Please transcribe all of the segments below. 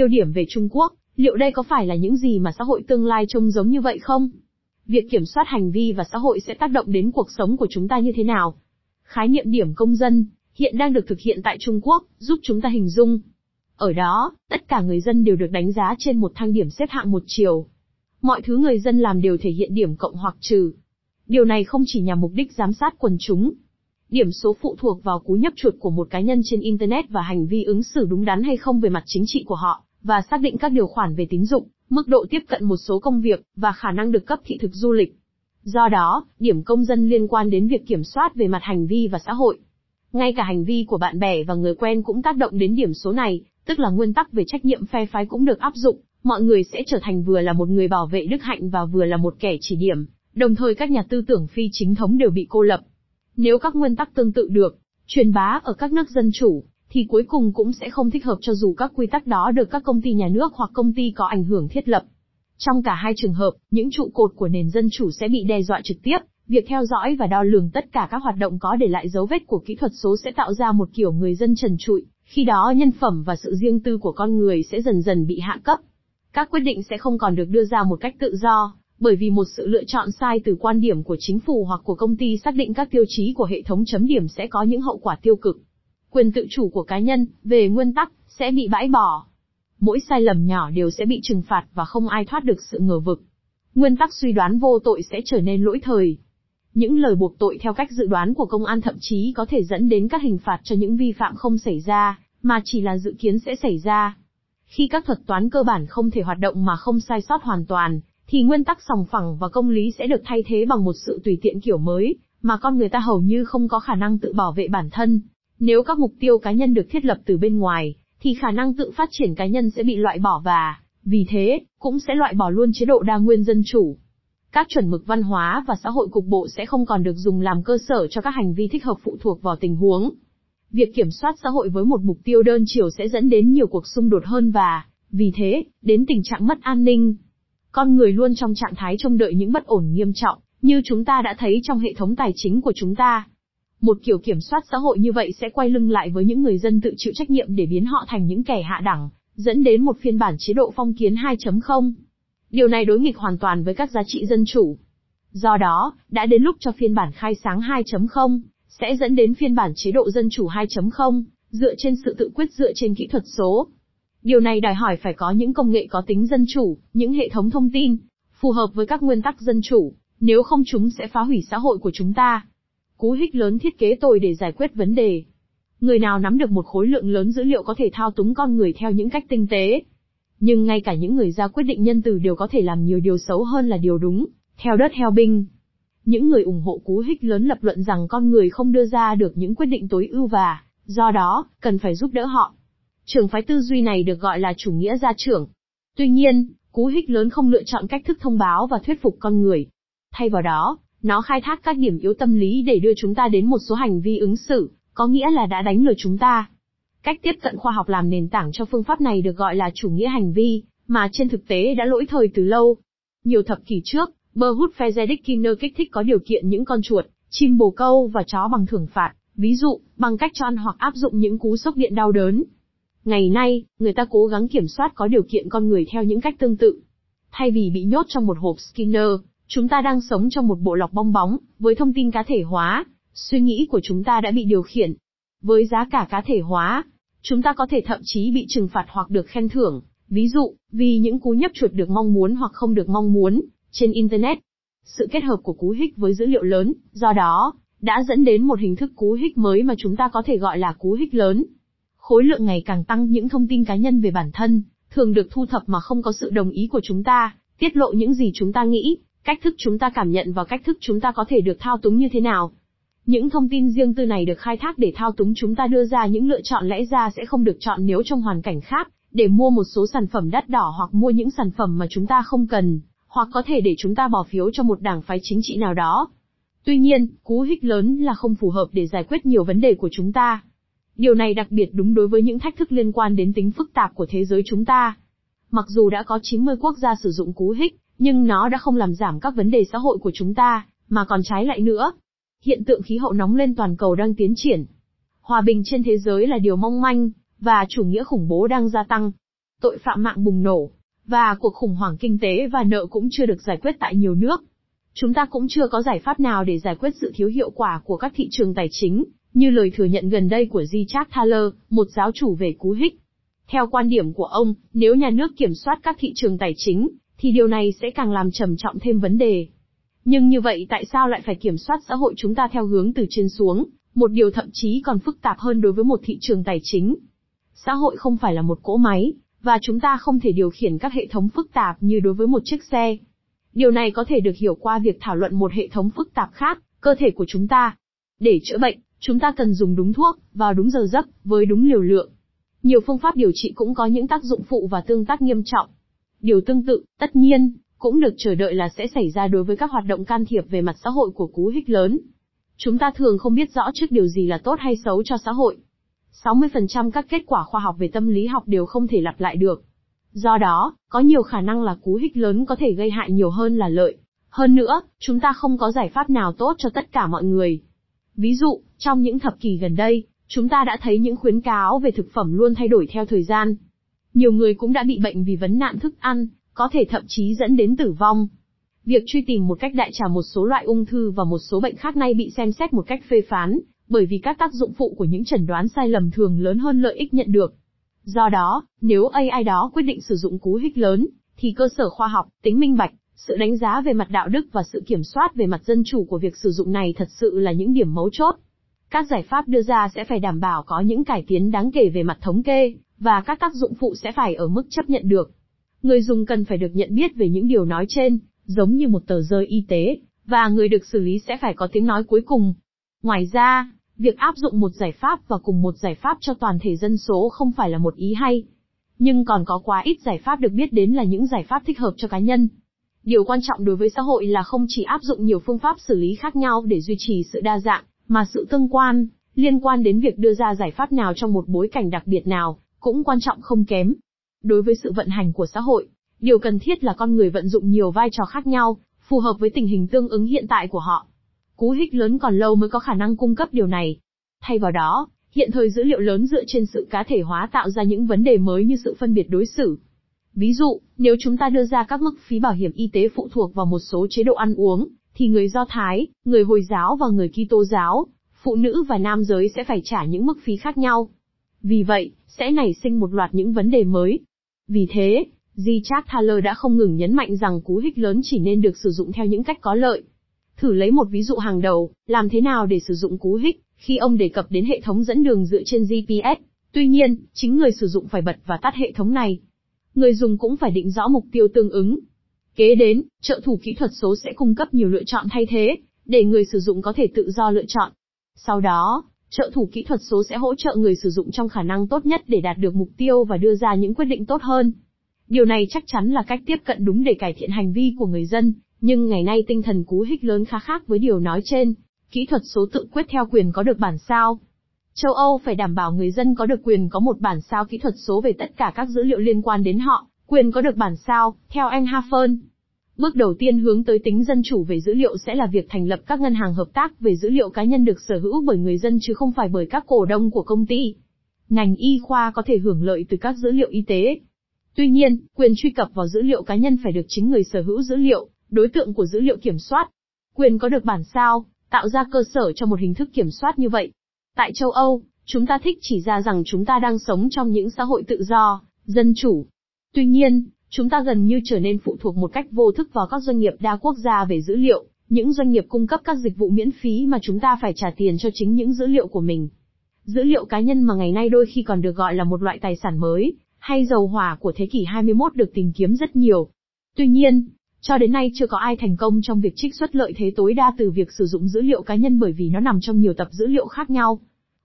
Tiêu điểm về Trung Quốc, liệu đây có phải là những gì mà xã hội tương lai trông giống như vậy không? Việc kiểm soát hành vi và xã hội sẽ tác động đến cuộc sống của chúng ta như thế nào? Khái niệm điểm công dân, hiện đang được thực hiện tại Trung Quốc, giúp chúng ta hình dung. Ở đó, tất cả người dân đều được đánh giá trên một thang điểm xếp hạng một chiều. Mọi thứ người dân làm đều thể hiện điểm cộng hoặc trừ. Điều này không chỉ nhằm mục đích giám sát quần chúng. Điểm số phụ thuộc vào cú nhấp chuột của một cá nhân trên Internet và hành vi ứng xử đúng đắn hay không về mặt chính trị của họ, và xác định các điều khoản về tín dụng, mức độ tiếp cận một số công việc, và khả năng được cấp thị thực du lịch. Do đó, điểm công dân liên quan đến việc kiểm soát về mặt hành vi và xã hội. Ngay cả hành vi của bạn bè và người quen cũng tác động đến điểm số này, tức là nguyên tắc về trách nhiệm phe phái cũng được áp dụng, mọi người sẽ trở thành vừa là một người bảo vệ đức hạnh và vừa là một kẻ chỉ điểm, đồng thời các nhà tư tưởng phi chính thống đều bị cô lập. Nếu các nguyên tắc tương tự được truyền bá ở các nước dân chủ, thì cuối cùng cũng sẽ không thích hợp cho dù các quy tắc đó được các công ty nhà nước hoặc công ty có ảnh hưởng thiết lập. Trong cả hai trường hợp, những trụ cột của nền dân chủ sẽ bị đe dọa trực tiếp, việc theo dõi và đo lường tất cả các hoạt động có để lại dấu vết của kỹ thuật số sẽ tạo ra một kiểu người dân trần trụi, khi đó nhân phẩm và sự riêng tư của con người sẽ dần dần bị hạ cấp. Các quyết định sẽ không còn được đưa ra một cách tự do, bởi vì một sự lựa chọn sai từ quan điểm của chính phủ hoặc của công ty xác định các tiêu chí của hệ thống chấm điểm sẽ có những hậu quả tiêu cực. Quyền tự chủ của cá nhân, về nguyên tắc, sẽ bị bãi bỏ. Mỗi sai lầm nhỏ đều sẽ bị trừng phạt và không ai thoát được sự ngờ vực. Nguyên tắc suy đoán vô tội sẽ trở nên lỗi thời. Những lời buộc tội theo cách dự đoán của công an thậm chí có thể dẫn đến các hình phạt cho những vi phạm không xảy ra, mà chỉ là dự kiến sẽ xảy ra. Khi các thuật toán cơ bản không thể hoạt động mà không sai sót hoàn toàn, thì nguyên tắc sòng phẳng và công lý sẽ được thay thế bằng một sự tùy tiện kiểu mới, mà con người ta hầu như không có khả năng tự bảo vệ bản thân. Nếu các mục tiêu cá nhân được thiết lập từ bên ngoài, thì khả năng tự phát triển cá nhân sẽ bị loại bỏ và, vì thế, cũng sẽ loại bỏ luôn chế độ đa nguyên dân chủ. Các chuẩn mực văn hóa và xã hội cục bộ sẽ không còn được dùng làm cơ sở cho các hành vi thích hợp phụ thuộc vào tình huống. Việc kiểm soát xã hội với một mục tiêu đơn chiều sẽ dẫn đến nhiều cuộc xung đột hơn và, vì thế, đến tình trạng mất an ninh. Con người luôn trong trạng thái trông đợi những bất ổn nghiêm trọng, như chúng ta đã thấy trong hệ thống tài chính của chúng ta. Một kiểu kiểm soát xã hội như vậy sẽ quay lưng lại với những người dân tự chịu trách nhiệm để biến họ thành những kẻ hạ đẳng, dẫn đến một phiên bản chế độ phong kiến 2.0. Điều này đối nghịch hoàn toàn với các giá trị dân chủ. Do đó, đã đến lúc cho phiên bản khai sáng 2.0, sẽ dẫn đến phiên bản chế độ dân chủ 2.0, dựa trên sự tự quyết dựa trên kỹ thuật số. Điều này đòi hỏi phải có những công nghệ có tính dân chủ, những hệ thống thông tin, phù hợp với các nguyên tắc dân chủ, nếu không chúng sẽ phá hủy xã hội của chúng ta. Cú hích lớn thiết kế tồi để giải quyết vấn đề. Người nào nắm được một khối lượng lớn dữ liệu có thể thao túng con người theo những cách tinh tế. Nhưng ngay cả những người ra quyết định nhân từ đều có thể làm nhiều điều xấu hơn là điều đúng, theo đất heo binh. Những người ủng hộ cú hích lớn lập luận rằng con người không đưa ra được những quyết định tối ưu và, do đó, cần phải giúp đỡ họ. Trường phái tư duy này được gọi là chủ nghĩa gia trưởng. Tuy nhiên, cú hích lớn không lựa chọn cách thức thông báo và thuyết phục con người. Thay vào đó, nó khai thác các điểm yếu tâm lý để đưa chúng ta đến một số hành vi ứng xử, có nghĩa là đã đánh lừa chúng ta. Cách tiếp cận khoa học làm nền tảng cho phương pháp này được gọi là chủ nghĩa hành vi, mà trên thực tế đã lỗi thời từ lâu. Nhiều thập kỷ trước, Berhut Fezedikiner kích thích có điều kiện những con chuột, chim bồ câu và chó bằng thưởng phạt, ví dụ, bằng cách cho ăn hoặc áp dụng những cú sốc điện đau đớn. Ngày nay, người ta cố gắng kiểm soát có điều kiện con người theo những cách tương tự. Thay vì bị nhốt trong một hộp Skinner, chúng ta đang sống trong một bộ lọc bong bóng, với thông tin cá thể hóa, suy nghĩ của chúng ta đã bị điều khiển. Với giá cả cá thể hóa, chúng ta có thể thậm chí bị trừng phạt hoặc được khen thưởng, ví dụ, vì những cú nhấp chuột được mong muốn hoặc không được mong muốn, trên Internet. Sự kết hợp của cú hích với dữ liệu lớn, do đó, đã dẫn đến một hình thức cú hích mới mà chúng ta có thể gọi là cú hích lớn. Khối lượng ngày càng tăng những thông tin cá nhân về bản thân, thường được thu thập mà không có sự đồng ý của chúng ta, tiết lộ những gì chúng ta nghĩ, cách thức chúng ta cảm nhận và cách thức chúng ta có thể được thao túng như thế nào. Những thông tin riêng tư này được khai thác để thao túng chúng ta đưa ra những lựa chọn lẽ ra sẽ không được chọn nếu trong hoàn cảnh khác, để mua một số sản phẩm đắt đỏ hoặc mua những sản phẩm mà chúng ta không cần hoặc có thể để chúng ta bỏ phiếu cho một đảng phái chính trị nào đó. Tuy nhiên, cú hích lớn là không phù hợp để giải quyết nhiều vấn đề của chúng ta. Điều này đặc biệt đúng đối với những thách thức liên quan đến tính phức tạp của thế giới chúng ta. Mặc dù đã có 90 quốc gia sử dụng cú hích, nhưng nó đã không làm giảm các vấn đề xã hội của chúng ta, mà còn trái lại nữa. Hiện tượng khí hậu nóng lên toàn cầu đang tiến triển. Hòa bình trên thế giới là điều mong manh, và chủ nghĩa khủng bố đang gia tăng. tội phạm mạng bùng nổ, và cuộc khủng hoảng kinh tế và nợ cũng chưa được giải quyết tại nhiều nước. Chúng ta cũng chưa có giải pháp nào để giải quyết sự thiếu hiệu quả của các thị trường tài chính, như lời thừa nhận gần đây của Richard Thaler, một giáo chủ về cú hích. Theo quan điểm của ông, nếu nhà nước kiểm soát các thị trường tài chính, thì điều này sẽ càng làm trầm trọng thêm vấn đề. Nhưng như vậy tại sao lại phải kiểm soát xã hội chúng ta theo hướng từ trên xuống, một điều thậm chí còn phức tạp hơn đối với một thị trường tài chính. Xã hội không phải là một cỗ máy, và chúng ta không thể điều khiển các hệ thống phức tạp như đối với một chiếc xe. Điều này có thể được hiểu qua việc thảo luận một hệ thống phức tạp khác, cơ thể của chúng ta. Để chữa bệnh, chúng ta cần dùng đúng thuốc, vào đúng giờ giấc, với đúng liều lượng. Nhiều phương pháp điều trị cũng có những tác dụng phụ và tương tác nghiêm trọng. Điều tương tự, tất nhiên, cũng được chờ đợi là sẽ xảy ra đối với các hoạt động can thiệp về mặt xã hội của cú hích lớn. Chúng ta thường không biết rõ trước điều gì là tốt hay xấu cho xã hội. 60% các kết quả khoa học về tâm lý học đều không thể lặp lại được. Do đó, có nhiều khả năng là cú hích lớn có thể gây hại nhiều hơn là lợi. Hơn nữa, chúng ta không có giải pháp nào tốt cho tất cả mọi người. Ví dụ, trong những thập kỷ gần đây, chúng ta đã thấy những khuyến cáo về thực phẩm luôn thay đổi theo thời gian. Nhiều người cũng đã bị bệnh vì vấn nạn thức ăn, có thể thậm chí dẫn đến tử vong. Việc truy tìm một cách đại trà một số loại ung thư và một số bệnh khác nay bị xem xét một cách phê phán, bởi vì các tác dụng phụ của những chẩn đoán sai lầm thường lớn hơn lợi ích nhận được. Do đó, nếu AI đó quyết định sử dụng cú hích lớn, thì cơ sở khoa học, tính minh bạch, sự đánh giá về mặt đạo đức và sự kiểm soát về mặt dân chủ của việc sử dụng này thật sự là những điểm mấu chốt. Các giải pháp đưa ra sẽ phải đảm bảo có những cải tiến đáng kể về mặt thống kê, và các tác dụng phụ sẽ phải ở mức chấp nhận được. Người dùng cần phải được nhận biết về những điều nói trên, giống như một tờ rơi y tế, và người được xử lý sẽ phải có tiếng nói cuối cùng. Ngoài ra, việc áp dụng một giải pháp và cùng một giải pháp cho toàn thể dân số không phải là một ý hay. Nhưng còn có quá ít giải pháp được biết đến là những giải pháp thích hợp cho cá nhân. Điều quan trọng đối với xã hội là không chỉ áp dụng nhiều phương pháp xử lý khác nhau để duy trì sự đa dạng, mà sự tương quan, liên quan đến việc đưa ra giải pháp nào trong một bối cảnh đặc biệt nào, cũng quan trọng không kém. Đối với sự vận hành của xã hội, điều cần thiết là con người vận dụng nhiều vai trò khác nhau, phù hợp với tình hình tương ứng hiện tại của họ. Cú hích lớn còn lâu mới có khả năng cung cấp điều này. Thay vào đó, hiện thời dữ liệu lớn dựa trên sự cá thể hóa tạo ra những vấn đề mới như sự phân biệt đối xử. Ví dụ, nếu chúng ta đưa ra các mức phí bảo hiểm y tế phụ thuộc vào một số chế độ ăn uống, thì người Do Thái, người Hồi giáo và người Kitô giáo, phụ nữ và nam giới sẽ phải trả những mức phí khác nhau. Vì vậy, sẽ nảy sinh một loạt những vấn đề mới. Vì thế, Richard Thaler đã không ngừng nhấn mạnh rằng cú hích lớn chỉ nên được sử dụng theo những cách có lợi. Thử lấy một ví dụ hàng đầu, làm thế nào để sử dụng cú hích, khi ông đề cập đến hệ thống dẫn đường dựa trên GPS. Tuy nhiên, chính người sử dụng phải bật và tắt hệ thống này. Người dùng cũng phải định rõ mục tiêu tương ứng. Kế đến, trợ thủ kỹ thuật số sẽ cung cấp nhiều lựa chọn thay thế, để người sử dụng có thể tự do lựa chọn. Sau đó, trợ thủ kỹ thuật số sẽ hỗ trợ người sử dụng trong khả năng tốt nhất để đạt được mục tiêu và đưa ra những quyết định tốt hơn. Điều này chắc chắn là cách tiếp cận đúng để cải thiện hành vi của người dân, nhưng ngày nay tinh thần cú hích lớn khá khác với điều nói trên. Kỹ thuật số tự quyết theo quyền có được bản sao. Châu Âu phải đảm bảo người dân có được quyền có một bản sao kỹ thuật số về tất cả các dữ liệu liên quan đến họ, quyền có được bản sao, theo anh Hafern. Bước đầu tiên hướng tới tính dân chủ về dữ liệu sẽ là việc thành lập các ngân hàng hợp tác về dữ liệu cá nhân được sở hữu bởi người dân chứ không phải bởi các cổ đông của công ty. Ngành y khoa có thể hưởng lợi từ các dữ liệu y tế. Tuy nhiên, quyền truy cập vào dữ liệu cá nhân phải được chính người sở hữu dữ liệu, đối tượng của dữ liệu kiểm soát. Quyền có được bản sao, tạo ra cơ sở cho một hình thức kiểm soát như vậy. Tại châu Âu, chúng ta thích chỉ ra rằng chúng ta đang sống trong những xã hội tự do, dân chủ. Tuy nhiên, chúng ta gần như trở nên phụ thuộc một cách vô thức vào các doanh nghiệp đa quốc gia về dữ liệu, những doanh nghiệp cung cấp các dịch vụ miễn phí mà chúng ta phải trả tiền cho chính những dữ liệu của mình. Dữ liệu cá nhân mà ngày nay đôi khi còn được gọi là một loại tài sản mới, hay dầu hỏa của thế kỷ 21 được tìm kiếm rất nhiều. Tuy nhiên, cho đến nay chưa có ai thành công trong việc trích xuất lợi thế tối đa từ việc sử dụng dữ liệu cá nhân bởi vì nó nằm trong nhiều tập dữ liệu khác nhau.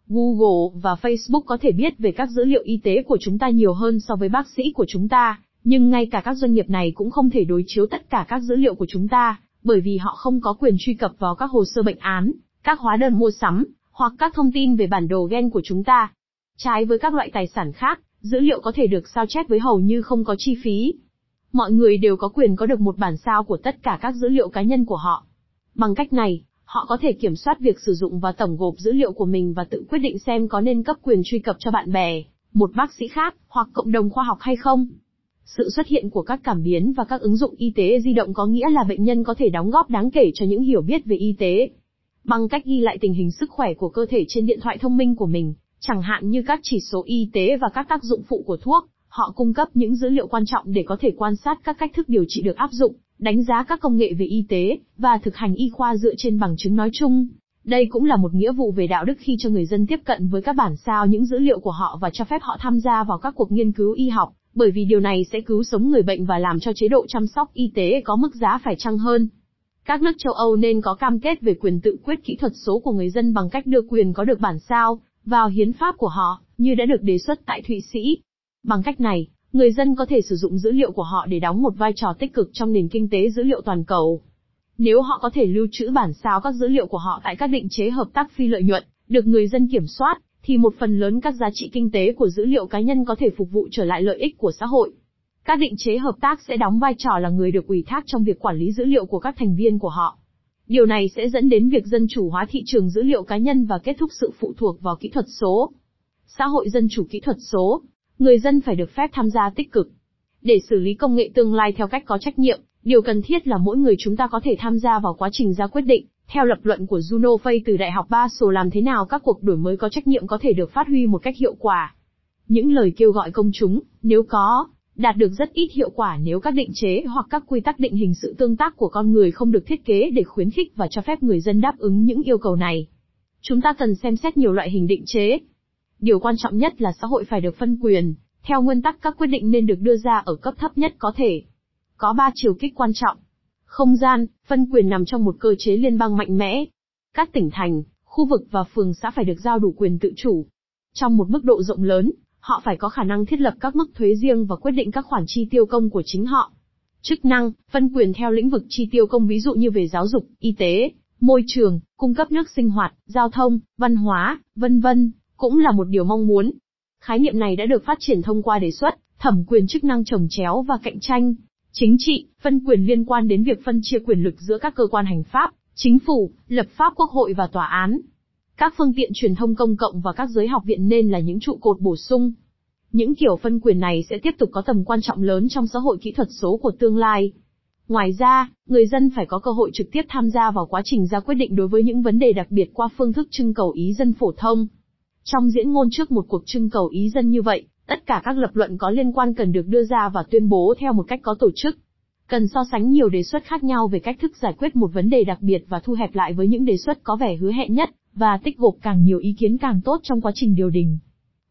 Google và Facebook có thể biết về các dữ liệu y tế của chúng ta nhiều hơn so với bác sĩ của chúng ta, nhưng ngay cả các doanh nghiệp này cũng không thể đối chiếu tất cả các dữ liệu của chúng ta, bởi vì họ không có quyền truy cập vào các hồ sơ bệnh án, các hóa đơn mua sắm, hoặc các thông tin về bản đồ gen của chúng ta. Trái với các loại tài sản khác, dữ liệu có thể được sao chép với hầu như không có chi phí. Mọi người đều có quyền có được một bản sao của tất cả các dữ liệu cá nhân của họ. Bằng cách này, họ có thể kiểm soát việc sử dụng và tổng gộp dữ liệu của mình và tự quyết định xem có nên cấp quyền truy cập cho bạn bè, một bác sĩ khác, hoặc cộng đồng khoa học hay không? Sự xuất hiện của các cảm biến và các ứng dụng y tế di động có nghĩa là bệnh nhân có thể đóng góp đáng kể cho những hiểu biết về y tế. Bằng cách ghi lại tình hình sức khỏe của cơ thể trên điện thoại thông minh của mình, chẳng hạn như các chỉ số y tế và các tác dụng phụ của thuốc, họ cung cấp những dữ liệu quan trọng để có thể quan sát các cách thức điều trị được áp dụng, đánh giá các công nghệ về y tế, và thực hành y khoa dựa trên bằng chứng nói chung. Đây cũng là một nghĩa vụ về đạo đức khi cho người dân tiếp cận với các bản sao những dữ liệu của họ và cho phép họ tham gia vào các cuộc nghiên cứu y học, bởi vì điều này sẽ cứu sống người bệnh và làm cho chế độ chăm sóc y tế có mức giá phải chăng hơn. Các nước châu Âu nên có cam kết về quyền tự quyết kỹ thuật số của người dân bằng cách đưa quyền có được bản sao vào hiến pháp của họ, như đã được đề xuất tại Thụy Sĩ. Bằng cách này, người dân có thể sử dụng dữ liệu của họ để đóng một vai trò tích cực trong nền kinh tế dữ liệu toàn cầu. Nếu họ có thể lưu trữ bản sao các dữ liệu của họ tại các định chế hợp tác phi lợi nhuận, được người dân kiểm soát, thì một phần lớn các giá trị kinh tế của dữ liệu cá nhân có thể phục vụ trở lại lợi ích của xã hội. Các định chế hợp tác sẽ đóng vai trò là người được ủy thác trong việc quản lý dữ liệu của các thành viên của họ. Điều này sẽ dẫn đến việc dân chủ hóa thị trường dữ liệu cá nhân và kết thúc sự phụ thuộc vào kỹ thuật số. Xã hội dân chủ kỹ thuật số, người dân phải được phép tham gia tích cực. Để xử lý công nghệ tương lai theo cách có trách nhiệm, điều cần thiết là mỗi người chúng ta có thể tham gia vào quá trình ra quyết định. Theo lập luận của Juno Fay từ Đại học Basel làm thế nào các cuộc đổi mới có trách nhiệm có thể được phát huy một cách hiệu quả. Những lời kêu gọi công chúng, nếu có, đạt được rất ít hiệu quả nếu các định chế hoặc các quy tắc định hình sự tương tác của con người không được thiết kế để khuyến khích và cho phép người dân đáp ứng những yêu cầu này. Chúng ta cần xem xét nhiều loại hình định chế. Điều quan trọng nhất là xã hội phải được phân quyền, theo nguyên tắc các quyết định nên được đưa ra ở cấp thấp nhất có thể. Có ba chiều kích quan trọng. Không gian, phân quyền nằm trong một cơ chế liên bang mạnh mẽ. Các tỉnh thành, khu vực và phường xã phải được giao đủ quyền tự chủ. Trong một mức độ rộng lớn, họ phải có khả năng thiết lập các mức thuế riêng và quyết định các khoản chi tiêu công của chính họ. Chức năng, phân quyền theo lĩnh vực chi tiêu công ví dụ như về giáo dục, y tế, môi trường, cung cấp nước sinh hoạt, giao thông, văn hóa, vân vân, cũng là một điều mong muốn. Khái niệm này đã được phát triển thông qua đề xuất, thẩm quyền chức năng trồng chéo và cạnh tranh. Chính trị, phân quyền liên quan đến việc phân chia quyền lực giữa các cơ quan hành pháp, chính phủ, lập pháp quốc hội và tòa án. Các phương tiện truyền thông công cộng và các giới học viện nên là những trụ cột bổ sung. Những kiểu phân quyền này sẽ tiếp tục có tầm quan trọng lớn trong xã hội kỹ thuật số của tương lai. Ngoài ra, người dân phải có cơ hội trực tiếp tham gia vào quá trình ra quyết định đối với những vấn đề đặc biệt qua phương thức trưng cầu ý dân phổ thông. Trong diễn ngôn trước một cuộc trưng cầu ý dân như vậy, tất cả các lập luận có liên quan cần được đưa ra và tuyên bố theo một cách có tổ chức. Cần so sánh nhiều đề xuất khác nhau về cách thức giải quyết một vấn đề đặc biệt và thu hẹp lại với những đề xuất có vẻ hứa hẹn nhất, và tích gộp càng nhiều ý kiến càng tốt trong quá trình điều đình.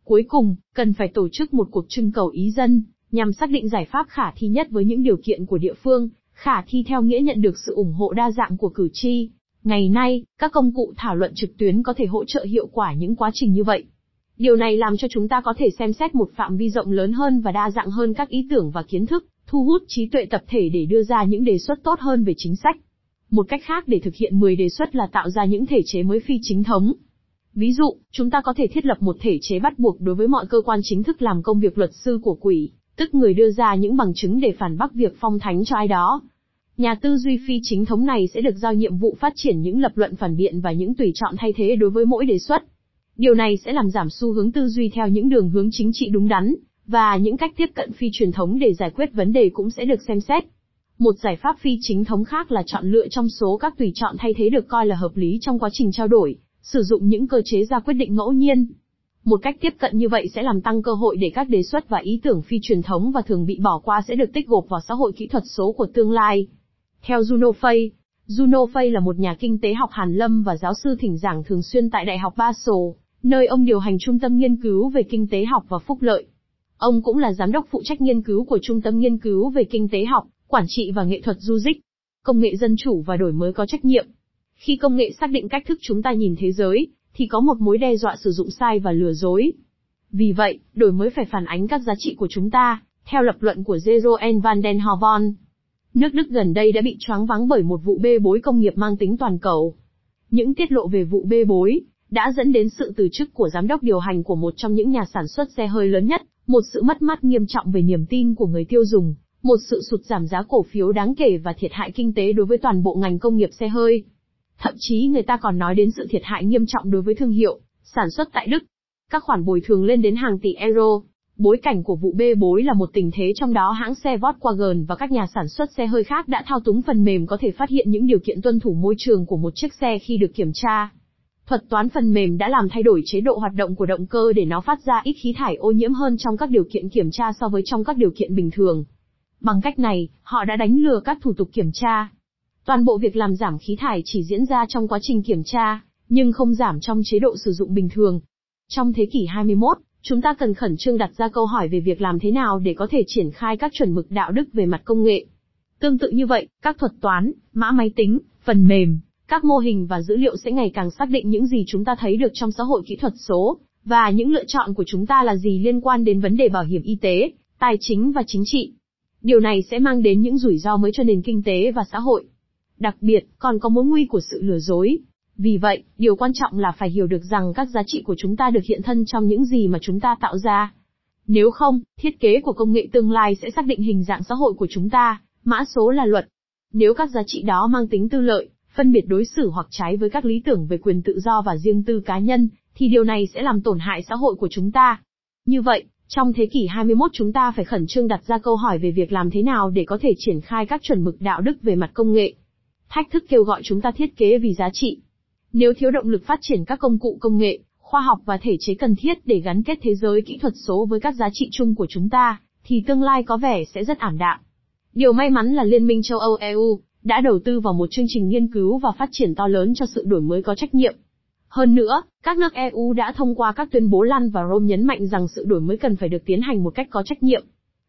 Cuối cùng, cần phải tổ chức một cuộc trưng cầu ý dân, nhằm xác định giải pháp khả thi nhất với những điều kiện của địa phương, khả thi theo nghĩa nhận được sự ủng hộ đa dạng của cử tri. Ngày nay, các công cụ thảo luận trực tuyến có thể hỗ trợ hiệu quả những quá trình như vậy. Điều này làm cho chúng ta có thể xem xét một phạm vi rộng lớn hơn và đa dạng hơn các ý tưởng và kiến thức, thu hút trí tuệ tập thể để đưa ra những đề xuất tốt hơn về chính sách. Một cách khác để thực hiện 10 đề xuất là tạo ra những thể chế mới phi chính thống. Ví dụ, chúng ta có thể thiết lập một thể chế bắt buộc đối với mọi cơ quan chính thức làm công việc luật sư của quỷ, tức người đưa ra những bằng chứng để phản bác việc phong thánh cho ai đó. Nhà tư duy phi chính thống này sẽ được giao nhiệm vụ phát triển những lập luận phản biện và những tùy chọn thay thế đối với mỗi đề xuất. Điều này sẽ làm giảm xu hướng tư duy theo những đường hướng chính trị đúng đắn, và những cách tiếp cận phi truyền thống để giải quyết vấn đề cũng sẽ được xem xét. Một giải pháp phi chính thống khác là chọn lựa trong số các tùy chọn thay thế được coi là hợp lý trong quá trình trao đổi, sử dụng những cơ chế ra quyết định ngẫu nhiên. Một cách tiếp cận như vậy sẽ làm tăng cơ hội để các đề xuất và ý tưởng phi truyền thống và thường bị bỏ qua sẽ được tích gộp vào xã hội kỹ thuật số của tương lai. Theo Juno Fay, Juno Fay là một nhà kinh tế học hàn lâm và giáo sư thỉnh giảng thường xuyên tại Đại học Basel, nơi ông điều hành trung tâm nghiên cứu về kinh tế học và phúc lợi. Ông cũng là giám đốc phụ trách nghiên cứu của Trung tâm Nghiên cứu về Kinh tế học, Quản trị và Nghệ thuật Du Dích. Công nghệ dân chủ và đổi mới có trách nhiệm. Khi công nghệ xác định cách thức chúng ta nhìn thế giới, thì có một mối đe dọa sử dụng sai và lừa dối. Vì vậy, đổi mới phải phản ánh các giá trị của chúng ta, theo lập luận của Jeroen van den Hoven. Nước Đức gần đây đã bị choáng vắng bởi một vụ bê bối công nghiệp mang tính toàn cầu. Những tiết lộ về vụ bê bối đã dẫn đến sự từ chức của giám đốc điều hành của một trong những nhà sản xuất xe hơi lớn nhất, một sự mất mát nghiêm trọng về niềm tin của người tiêu dùng, một sự sụt giảm giá cổ phiếu đáng kể và thiệt hại kinh tế đối với toàn bộ ngành công nghiệp xe hơi. Thậm chí người ta còn nói đến sự thiệt hại nghiêm trọng đối với thương hiệu, sản xuất tại Đức. các khoản bồi thường lên đến hàng tỷ euro. Bối cảnh của vụ bê bối là một tình thế trong đó hãng xe Volkswagen và các nhà sản xuất xe hơi khác đã thao túng phần mềm có thể phát hiện những điều kiện tuân thủ môi trường của một chiếc xe khi được kiểm tra. Thuật toán phần mềm đã làm thay đổi chế độ hoạt động của động cơ để nó phát ra ít khí thải ô nhiễm hơn trong các điều kiện kiểm tra so với trong các điều kiện bình thường. Bằng cách này, họ đã đánh lừa các thủ tục kiểm tra. Toàn bộ việc làm giảm khí thải chỉ diễn ra trong quá trình kiểm tra, nhưng không giảm trong chế độ sử dụng bình thường. Trong thế kỷ 21, chúng ta cần khẩn trương đặt ra câu hỏi về việc làm thế nào để có thể triển khai các chuẩn mực đạo đức về mặt công nghệ. Tương tự như vậy, các thuật toán, mã máy tính, phần mềm, các mô hình và dữ liệu sẽ ngày càng xác định những gì chúng ta thấy được trong xã hội kỹ thuật số, và những lựa chọn của chúng ta là gì liên quan đến vấn đề bảo hiểm y tế, tài chính và chính trị. Điều này sẽ mang đến những rủi ro mới cho nền kinh tế và xã hội. Đặc biệt, còn có mối nguy của sự lừa dối. Vì vậy, điều quan trọng là phải hiểu được rằng các giá trị của chúng ta được hiện thân trong những gì mà chúng ta tạo ra. Nếu không, thiết kế của công nghệ tương lai sẽ xác định hình dạng xã hội của chúng ta, mã số là luật. Nếu các giá trị đó mang tính tư lợi, phân biệt đối xử hoặc trái với các lý tưởng về quyền tự do và riêng tư cá nhân, thì điều này sẽ làm tổn hại xã hội của chúng ta. Như vậy, trong thế kỷ 21 chúng ta phải khẩn trương đặt ra câu hỏi về việc làm thế nào để có thể triển khai các chuẩn mực đạo đức về mặt công nghệ. Thách thức kêu gọi chúng ta thiết kế vì giá trị. Nếu thiếu động lực phát triển các công cụ công nghệ, khoa học và thể chế cần thiết để gắn kết thế giới kỹ thuật số với các giá trị chung của chúng ta, thì tương lai có vẻ sẽ rất ảm đạm. Điều may mắn là Liên minh châu Âu EU đã đầu tư vào một chương trình nghiên cứu và phát triển to lớn cho sự đổi mới có trách nhiệm. Hơn nữa, các nước EU đã thông qua các tuyên bố lăn và Rome nhấn mạnh rằng sự đổi mới cần phải được tiến hành một cách có trách nhiệm.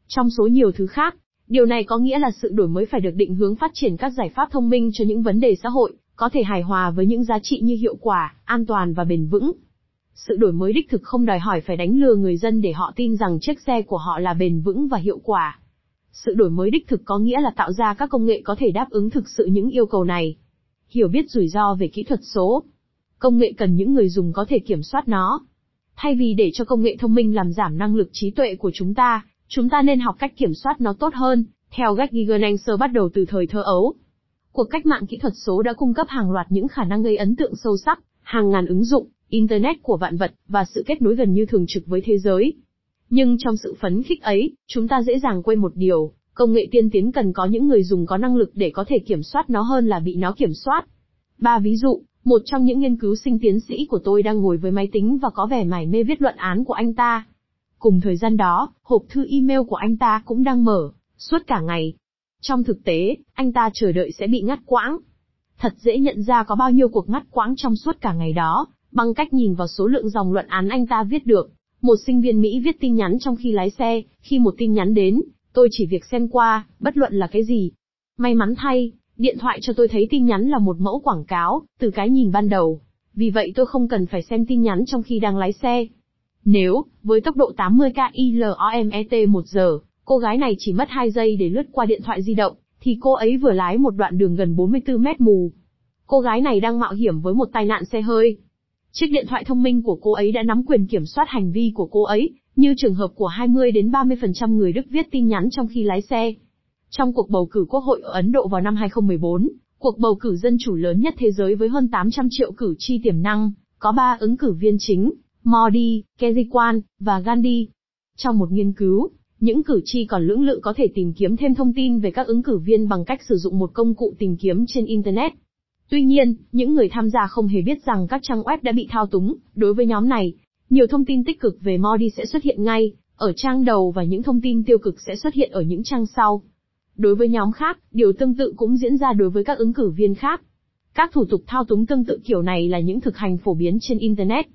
Trong số nhiều thứ khác, điều này có nghĩa là sự đổi mới phải được định hướng phát triển các giải pháp thông minh cho những vấn đề xã hội, có thể hài hòa với những giá trị như hiệu quả, an toàn và bền vững. Sự đổi mới đích thực không đòi hỏi phải đánh lừa người dân để họ tin rằng chiếc xe của họ là bền vững và hiệu quả. Sự đổi mới đích thực có nghĩa là tạo ra các công nghệ có thể đáp ứng thực sự những yêu cầu này. Hiểu biết rủi ro về kỹ thuật số. Công nghệ cần những người dùng có thể kiểm soát nó. Thay vì để cho công nghệ thông minh làm giảm năng lực trí tuệ của chúng ta, chúng ta nên học cách kiểm soát nó tốt hơn, theo Gerd Gigerenzer bắt đầu từ thời thơ ấu. Cuộc cách mạng kỹ thuật số đã cung cấp hàng loạt những khả năng gây ấn tượng sâu sắc, hàng ngàn ứng dụng, Internet của vạn vật, và sự kết nối gần như thường trực với thế giới. Nhưng trong sự phấn khích ấy, chúng ta dễ dàng quên một điều, công nghệ tiên tiến cần có những người dùng có năng lực để có thể kiểm soát nó hơn là bị nó kiểm soát. Ba ví dụ, một trong những nghiên cứu sinh tiến sĩ của tôi đang ngồi với máy tính và có vẻ mải mê viết luận án của anh ta. Cùng thời gian đó, hộp thư email của anh ta cũng đang mở, suốt cả ngày. Trong thực tế, anh ta chờ đợi sẽ bị ngắt quãng. Thật dễ nhận ra có bao nhiêu cuộc ngắt quãng trong suốt cả ngày đó, bằng cách nhìn vào số lượng dòng luận án anh ta viết được. Một sinh viên Mỹ viết tin nhắn trong khi lái xe, khi một tin nhắn đến, tôi chỉ việc xem qua, bất luận là cái gì. May mắn thay, điện thoại cho tôi thấy tin nhắn là một mẫu quảng cáo, từ cái nhìn ban đầu. Vì vậy tôi không cần phải xem tin nhắn trong khi đang lái xe. Nếu, với tốc độ 80 kILOMET một giờ, cô gái này chỉ mất 2 giây để lướt qua điện thoại di động, thì cô ấy vừa lái một đoạn đường gần 44 mét mù. Cô gái này đang mạo hiểm với một tai nạn xe hơi. Chiếc điện thoại thông minh của cô ấy đã nắm quyền kiểm soát hành vi của cô ấy, như trường hợp của 20 đến 30% người Đức viết tin nhắn trong khi lái xe. Trong cuộc bầu cử quốc hội ở Ấn Độ vào năm 2014, cuộc bầu cử dân chủ lớn nhất thế giới với hơn 800 triệu cử tri tiềm năng, có 3 ứng cử viên chính, Modi, Kejriwal và Gandhi. Trong một nghiên cứu, những cử tri còn lưỡng lự có thể tìm kiếm thêm thông tin về các ứng cử viên bằng cách sử dụng một công cụ tìm kiếm trên Internet. Tuy nhiên, những người tham gia không hề biết rằng các trang web đã bị thao túng, đối với nhóm này, nhiều thông tin tích cực về Modi sẽ xuất hiện ngay, ở trang đầu và những thông tin tiêu cực sẽ xuất hiện ở những trang sau. Đối với nhóm khác, điều tương tự cũng diễn ra đối với các ứng cử viên khác. Các thủ tục thao túng tương tự kiểu này là những thực hành phổ biến trên Internet.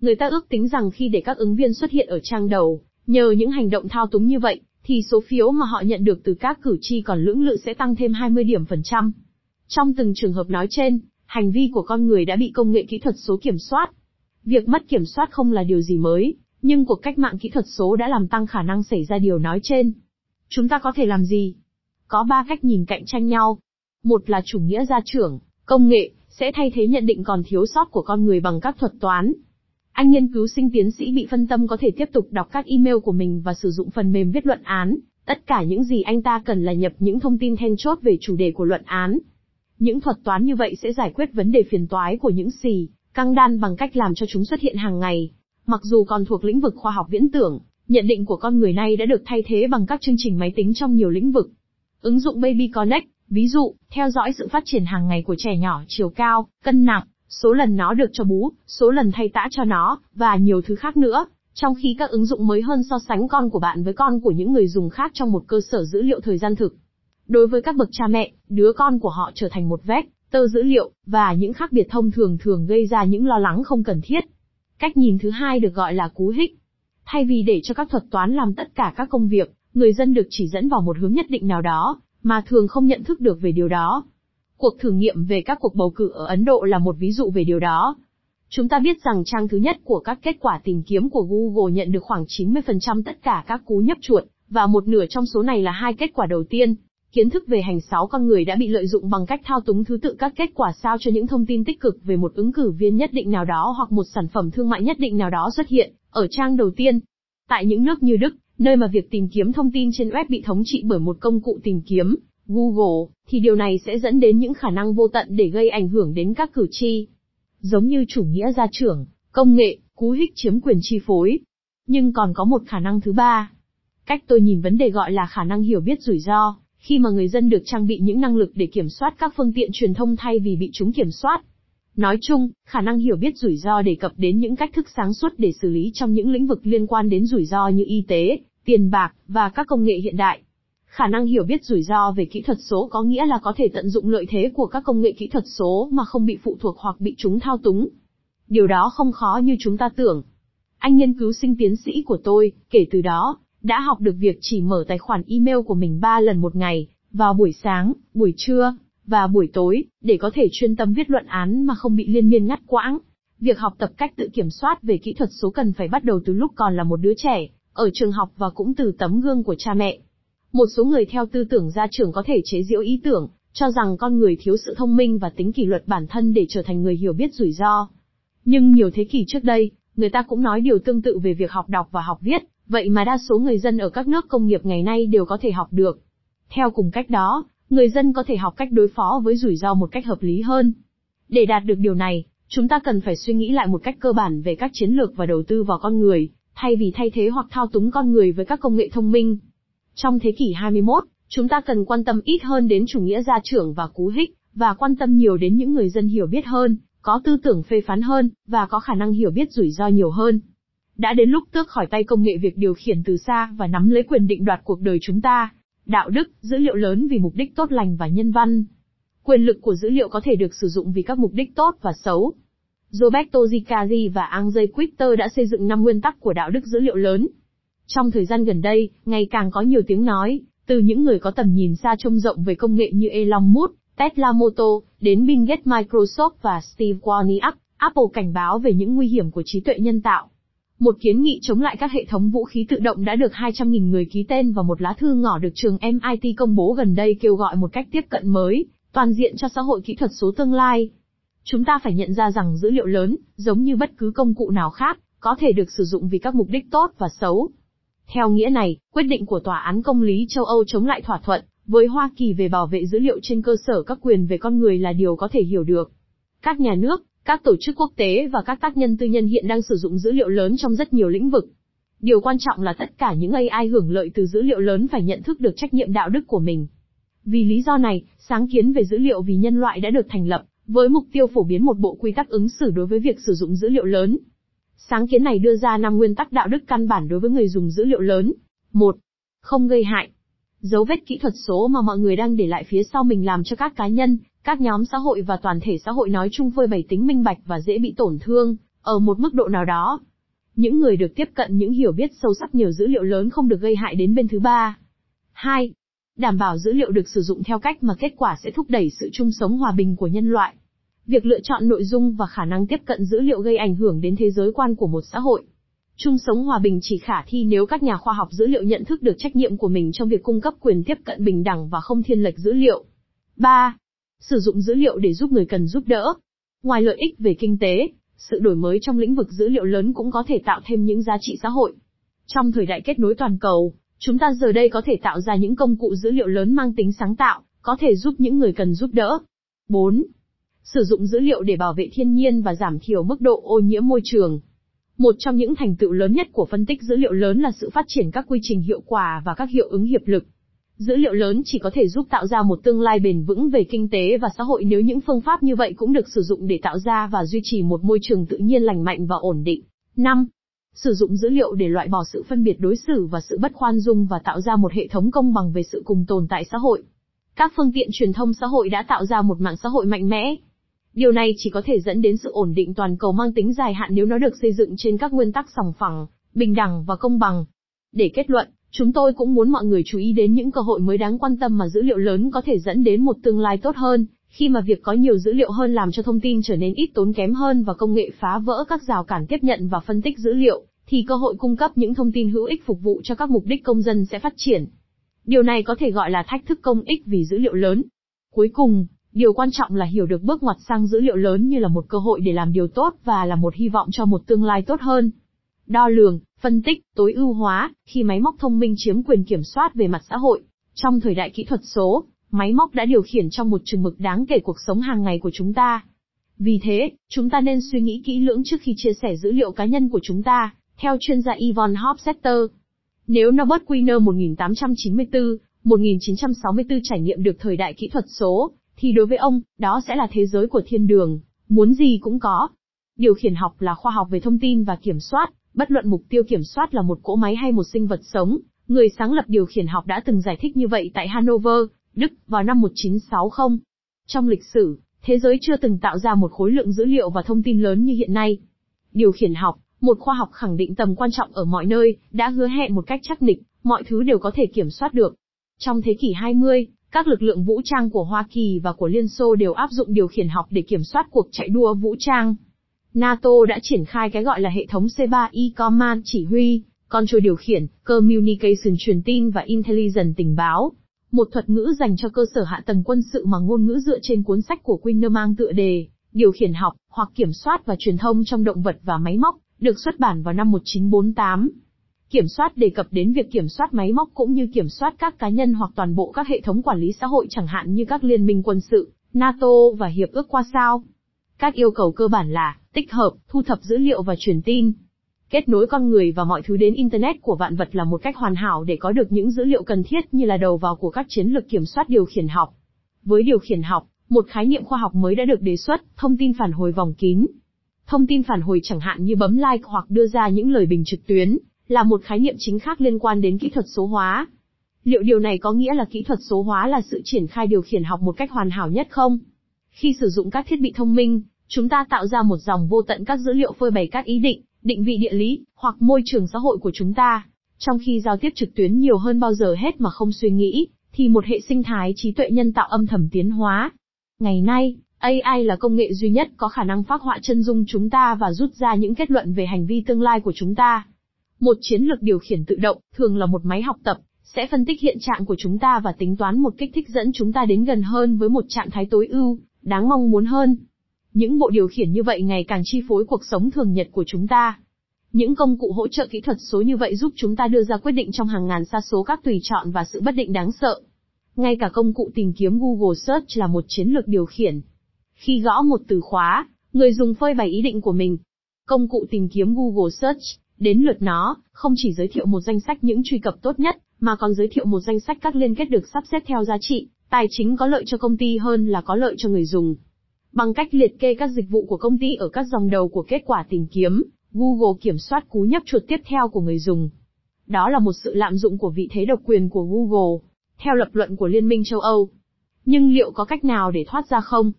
Người ta ước tính rằng khi để các ứng viên xuất hiện ở trang đầu, nhờ những hành động thao túng như vậy, thì số phiếu mà họ nhận được từ các cử tri còn lưỡng lự sẽ tăng thêm 20 điểm phần trăm. Trong từng trường hợp nói trên, hành vi của con người đã bị công nghệ kỹ thuật số kiểm soát. Việc mất kiểm soát không là điều gì mới, nhưng cuộc cách mạng kỹ thuật số đã làm tăng khả năng xảy ra điều nói trên. Chúng ta có thể làm gì? Có ba cách nhìn cạnh tranh nhau. Một là chủ nghĩa gia trưởng, công nghệ, sẽ thay thế nhận định còn thiếu sót của con người bằng các thuật toán. Anh nghiên cứu sinh tiến sĩ bị phân tâm có thể tiếp tục đọc các email của mình và sử dụng phần mềm viết luận án. Tất cả những gì anh ta cần là nhập những thông tin then chốt về chủ đề của luận án. Những thuật toán như vậy sẽ giải quyết vấn đề phiền toái của những xì, căng đan bằng cách làm cho chúng xuất hiện hàng ngày. Mặc dù còn thuộc lĩnh vực khoa học viễn tưởng, nhận định của con người này đã được thay thế bằng các chương trình máy tính trong nhiều lĩnh vực. Ứng dụng Baby Connect, ví dụ, theo dõi sự phát triển hàng ngày của trẻ nhỏ chiều cao, cân nặng, số lần nó được cho bú, số lần thay tã cho nó, và nhiều thứ khác nữa. Trong khi các ứng dụng mới hơn so sánh con của bạn với con của những người dùng khác trong một cơ sở dữ liệu thời gian thực. Đối với các bậc cha mẹ, đứa con của họ trở thành một vét, tơ dữ liệu, và những khác biệt thông thường thường gây ra những lo lắng không cần thiết. Cách nhìn thứ hai được gọi là cú hích. Thay vì để cho các thuật toán làm tất cả các công việc, người dân được chỉ dẫn vào một hướng nhất định nào đó, mà thường không nhận thức được về điều đó. Cuộc thử nghiệm về các cuộc bầu cử ở Ấn Độ là một ví dụ về điều đó. Chúng ta biết rằng trang thứ nhất của các kết quả tìm kiếm của Google nhận được khoảng 90% tất cả các cú nhấp chuột, và một nửa trong số này là hai kết quả đầu tiên. Kiến thức về hành sáu con người đã bị lợi dụng bằng cách thao túng thứ tự các kết quả sao cho những thông tin tích cực về một ứng cử viên nhất định nào đó hoặc một sản phẩm thương mại nhất định nào đó xuất hiện ở trang đầu tiên. Tại những nước như Đức, nơi mà việc tìm kiếm thông tin trên web bị thống trị bởi một công cụ tìm kiếm, Google, thì điều này sẽ dẫn đến những khả năng vô tận để gây ảnh hưởng đến các cử tri. Giống như chủ nghĩa gia trưởng, công nghệ, cú hích chiếm quyền chi phối. Nhưng còn có một khả năng thứ ba. Cách tôi nhìn vấn đề gọi là khả năng hiểu biết rủi ro, khi mà người dân được trang bị những năng lực để kiểm soát các phương tiện truyền thông thay vì bị chúng kiểm soát. Nói chung, khả năng hiểu biết rủi ro đề cập đến những cách thức sáng suốt để xử lý trong những lĩnh vực liên quan đến rủi ro như y tế, tiền bạc, và các công nghệ hiện đại. Khả năng hiểu biết rủi ro về kỹ thuật số có nghĩa là có thể tận dụng lợi thế của các công nghệ kỹ thuật số mà không bị phụ thuộc hoặc bị chúng thao túng. Điều đó không khó như chúng ta tưởng. Anh nghiên cứu sinh tiến sĩ của tôi, kể từ đó, đã học được việc chỉ mở tài khoản email của mình 3 lần một ngày, vào buổi sáng, buổi trưa, và buổi tối, để có thể chuyên tâm viết luận án mà không bị liên miên ngắt quãng. Việc học tập cách tự kiểm soát về kỹ thuật số cần phải bắt đầu từ lúc còn là một đứa trẻ, ở trường học và cũng từ tấm gương của cha mẹ. Một số người theo tư tưởng gia trưởng có thể chế giễu ý tưởng, cho rằng con người thiếu sự thông minh và tính kỷ luật bản thân để trở thành người hiểu biết rủi ro. Nhưng nhiều thế kỷ trước đây, người ta cũng nói điều tương tự về việc học đọc và học viết, vậy mà đa số người dân ở các nước công nghiệp ngày nay đều có thể học được. Theo cùng cách đó, người dân có thể học cách đối phó với rủi ro một cách hợp lý hơn. Để đạt được điều này, chúng ta cần phải suy nghĩ lại một cách cơ bản về các chiến lược và đầu tư vào con người, thay vì thay thế hoặc thao túng con người với các công nghệ thông minh. Trong thế kỷ 21, chúng ta cần quan tâm ít hơn đến chủ nghĩa gia trưởng và cú hích, và quan tâm nhiều đến những người dân hiểu biết hơn, có tư tưởng phê phán hơn, và có khả năng hiểu biết rủi ro nhiều hơn. Đã đến lúc tước khỏi tay công nghệ việc điều khiển từ xa và nắm lấy quyền định đoạt cuộc đời chúng ta. Đạo đức, dữ liệu lớn vì mục đích tốt lành và nhân văn. Quyền lực của dữ liệu có thể được sử dụng vì các mục đích tốt và xấu. Roberto Zicari và Andrzej Quitter đã xây dựng năm nguyên tắc của đạo đức dữ liệu lớn. Trong thời gian gần đây, ngày càng có nhiều tiếng nói, từ những người có tầm nhìn xa trông rộng về công nghệ như Elon Musk, Tesla Motor, đến Bill Gates Microsoft và Steve Wozniak, Apple cảnh báo về những nguy hiểm của trí tuệ nhân tạo. Một kiến nghị chống lại các hệ thống vũ khí tự động đã được 200.000 người ký tên và một lá thư ngỏ được trường MIT công bố gần đây kêu gọi một cách tiếp cận mới, toàn diện cho xã hội kỹ thuật số tương lai. Chúng ta phải nhận ra rằng dữ liệu lớn, giống như bất cứ công cụ nào khác, có thể được sử dụng vì các mục đích tốt và xấu. Theo nghĩa này, quyết định của Tòa án Công lý châu Âu chống lại thỏa thuận với Hoa Kỳ về bảo vệ dữ liệu trên cơ sở các quyền về con người là điều có thể hiểu được. Các nhà nước, các tổ chức quốc tế và các tác nhân tư nhân hiện đang sử dụng dữ liệu lớn trong rất nhiều lĩnh vực. Điều quan trọng là tất cả những AI hưởng lợi từ dữ liệu lớn phải nhận thức được trách nhiệm đạo đức của mình. Vì lý do này, sáng kiến về dữ liệu vì nhân loại đã được thành lập, với mục tiêu phổ biến một bộ quy tắc ứng xử đối với việc sử dụng dữ liệu lớn. Sáng kiến này đưa ra 5 nguyên tắc đạo đức căn bản đối với người dùng dữ liệu lớn. 1. Không gây hại. Dấu vết kỹ thuật số mà mọi người đang để lại phía sau mình làm cho các cá nhân, các nhóm xã hội và toàn thể xã hội nói chung phơi bày tính minh bạch và dễ bị tổn thương, ở một mức độ nào đó. Những người được tiếp cận những hiểu biết sâu sắc nhiều dữ liệu lớn không được gây hại đến bên thứ ba. 2. Đảm bảo dữ liệu được sử dụng theo cách mà kết quả sẽ thúc đẩy sự chung sống hòa bình của nhân loại. Việc lựa chọn nội dung và khả năng tiếp cận dữ liệu gây ảnh hưởng đến thế giới quan của một xã hội. Chung sống hòa bình chỉ khả thi nếu các nhà khoa học dữ liệu nhận thức được trách nhiệm của mình trong việc cung cấp quyền tiếp cận bình đẳng và không thiên lệch dữ liệu. 3. Sử dụng dữ liệu để giúp người cần giúp đỡ. Ngoài lợi ích về kinh tế, sự đổi mới trong lĩnh vực dữ liệu lớn cũng có thể tạo thêm những giá trị xã hội. Trong thời đại kết nối toàn cầu, chúng ta giờ đây có thể tạo ra những công cụ dữ liệu lớn mang tính sáng tạo, có thể giúp những người cần giúp đỡ. 4. Sử dụng dữ liệu để bảo vệ thiên nhiên và giảm thiểu mức độ ô nhiễm môi trường. Một trong những thành tựu lớn nhất của phân tích dữ liệu lớn là sự phát triển các quy trình hiệu quả và các hiệu ứng hiệp lực. Dữ liệu lớn chỉ có thể giúp tạo ra một tương lai bền vững về kinh tế và xã hội nếu những phương pháp như vậy cũng được sử dụng để tạo ra và duy trì một môi trường tự nhiên lành mạnh và ổn định. 5. Sử dụng dữ liệu để loại bỏ sự phân biệt đối xử và sự bất khoan dung và tạo ra một hệ thống công bằng về sự cùng tồn tại xã hội. Các phương tiện truyền thông xã hội đã tạo ra một mạng xã hội mạnh mẽ. Điều này chỉ có thể dẫn đến sự ổn định toàn cầu mang tính dài hạn nếu nó được xây dựng trên các nguyên tắc sòng phẳng, bình đẳng và công bằng. Để kết luận, chúng tôi cũng muốn mọi người chú ý đến những cơ hội mới đáng quan tâm mà dữ liệu lớn có thể dẫn đến một tương lai tốt hơn, khi mà việc có nhiều dữ liệu hơn làm cho thông tin trở nên ít tốn kém hơn và công nghệ phá vỡ các rào cản tiếp nhận và phân tích dữ liệu, thì cơ hội cung cấp những thông tin hữu ích phục vụ cho các mục đích công dân sẽ phát triển. Điều này có thể gọi là thách thức công ích vì dữ liệu lớn. Cuối cùng, điều quan trọng là hiểu được bước ngoặt sang dữ liệu lớn như là một cơ hội để làm điều tốt và là một hy vọng cho một tương lai tốt hơn. Đo lường, phân tích, tối ưu hóa, khi máy móc thông minh chiếm quyền kiểm soát về mặt xã hội. Trong thời đại kỹ thuật số, máy móc đã điều khiển trong một chừng mực đáng kể cuộc sống hàng ngày của chúng ta. Vì thế, chúng ta nên suy nghĩ kỹ lưỡng trước khi chia sẻ dữ liệu cá nhân của chúng ta, theo chuyên gia Yvonne Hofstetter. Nếu Norbert Wiener 1894, 1964 trải nghiệm được thời đại kỹ thuật số, thì đối với ông, đó sẽ là thế giới của thiên đường, muốn gì cũng có. Điều khiển học là khoa học về thông tin và kiểm soát, bất luận mục tiêu kiểm soát là một cỗ máy hay một sinh vật sống. Người sáng lập điều khiển học đã từng giải thích như vậy tại Hanover, Đức, vào năm 1960. Trong lịch sử, thế giới chưa từng tạo ra một khối lượng dữ liệu và thông tin lớn như hiện nay. Điều khiển học, một khoa học khẳng định tầm quan trọng ở mọi nơi, đã hứa hẹn một cách chắc nịch, mọi thứ đều có thể kiểm soát được. Trong thế kỷ 20, các lực lượng vũ trang của Hoa Kỳ và của Liên Xô đều áp dụng điều khiển học để kiểm soát cuộc chạy đua vũ trang. NATO đã triển khai cái gọi là hệ thống C3 E-Command chỉ huy, Control điều khiển, Communication truyền tin và Intelligence tình báo. Một thuật ngữ dành cho cơ sở hạ tầng quân sự mà ngôn ngữ dựa trên cuốn sách của Quinner mang tựa đề, điều khiển học, hoặc kiểm soát và truyền thông trong động vật và máy móc, được xuất bản vào năm 1948. Kiểm soát đề cập đến việc kiểm soát máy móc cũng như kiểm soát các cá nhân hoặc toàn bộ các hệ thống quản lý xã hội chẳng hạn như các liên minh quân sự, NATO và Hiệp ước qua sao. Các yêu cầu cơ bản là tích hợp, thu thập dữ liệu và truyền tin. Kết nối con người và mọi thứ đến Internet của vạn vật là một cách hoàn hảo để có được những dữ liệu cần thiết như là đầu vào của các chiến lược kiểm soát điều khiển học. Với điều khiển học, một khái niệm khoa học mới đã được đề xuất, thông tin phản hồi vòng kín. Thông tin phản hồi chẳng hạn như bấm like hoặc đưa ra những lời bình trực tuyến, là một khái niệm chính khác liên quan đến kỹ thuật số hóa. Liệu điều này có nghĩa là kỹ thuật số hóa là sự triển khai điều khiển học một cách hoàn hảo nhất không? Khi sử dụng các thiết bị thông minh, chúng ta tạo ra một dòng vô tận các dữ liệu phơi bày các ý định, định vị địa lý, hoặc môi trường xã hội của chúng ta. Trong khi giao tiếp trực tuyến nhiều hơn bao giờ hết mà không suy nghĩ, thì một hệ sinh thái trí tuệ nhân tạo âm thầm tiến hóa. Ngày nay, AI là công nghệ duy nhất có khả năng phác họa chân dung chúng ta và rút ra những kết luận về hành vi tương lai của chúng ta. Một chiến lược điều khiển tự động, thường là một máy học tập, sẽ phân tích hiện trạng của chúng ta và tính toán một kích thích dẫn chúng ta đến gần hơn với một trạng thái tối ưu, đáng mong muốn hơn. Những bộ điều khiển như vậy ngày càng chi phối cuộc sống thường nhật của chúng ta. Những công cụ hỗ trợ kỹ thuật số như vậy giúp chúng ta đưa ra quyết định trong hàng ngàn sa số các tùy chọn và sự bất định đáng sợ. Ngay cả công cụ tìm kiếm Google Search là một chiến lược điều khiển. Khi gõ một từ khóa, người dùng phơi bày ý định của mình. Công cụ tìm kiếm Google Search, đến lượt nó, không chỉ giới thiệu một danh sách những truy cập tốt nhất, mà còn giới thiệu một danh sách các liên kết được sắp xếp theo giá trị, tài chính có lợi cho công ty hơn là có lợi cho người dùng. Bằng cách liệt kê các dịch vụ của công ty ở các dòng đầu của kết quả tìm kiếm, Google kiểm soát cú nhấp chuột tiếp theo của người dùng. Đó là một sự lạm dụng của vị thế độc quyền của Google, theo lập luận của Liên minh châu Âu. Nhưng liệu có cách nào để thoát ra không?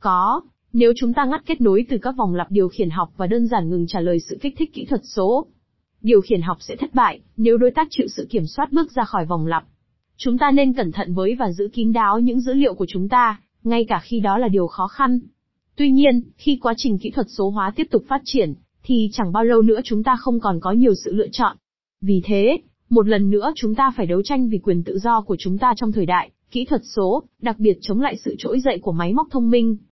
Có, nếu chúng ta ngắt kết nối từ các vòng lặp điều khiển học và đơn giản ngừng trả lời sự kích thích kỹ thuật số. Điều khiển học sẽ thất bại, nếu đối tác chịu sự kiểm soát bước ra khỏi vòng lặp. Chúng ta nên cẩn thận với và giữ kín đáo những dữ liệu của chúng ta, ngay cả khi đó là điều khó khăn. Tuy nhiên, khi quá trình kỹ thuật số hóa tiếp tục phát triển, thì chẳng bao lâu nữa chúng ta không còn có nhiều sự lựa chọn. Vì thế, một lần nữa chúng ta phải đấu tranh vì quyền tự do của chúng ta trong thời đại, kỹ thuật số, đặc biệt chống lại sự trỗi dậy của máy móc thông minh.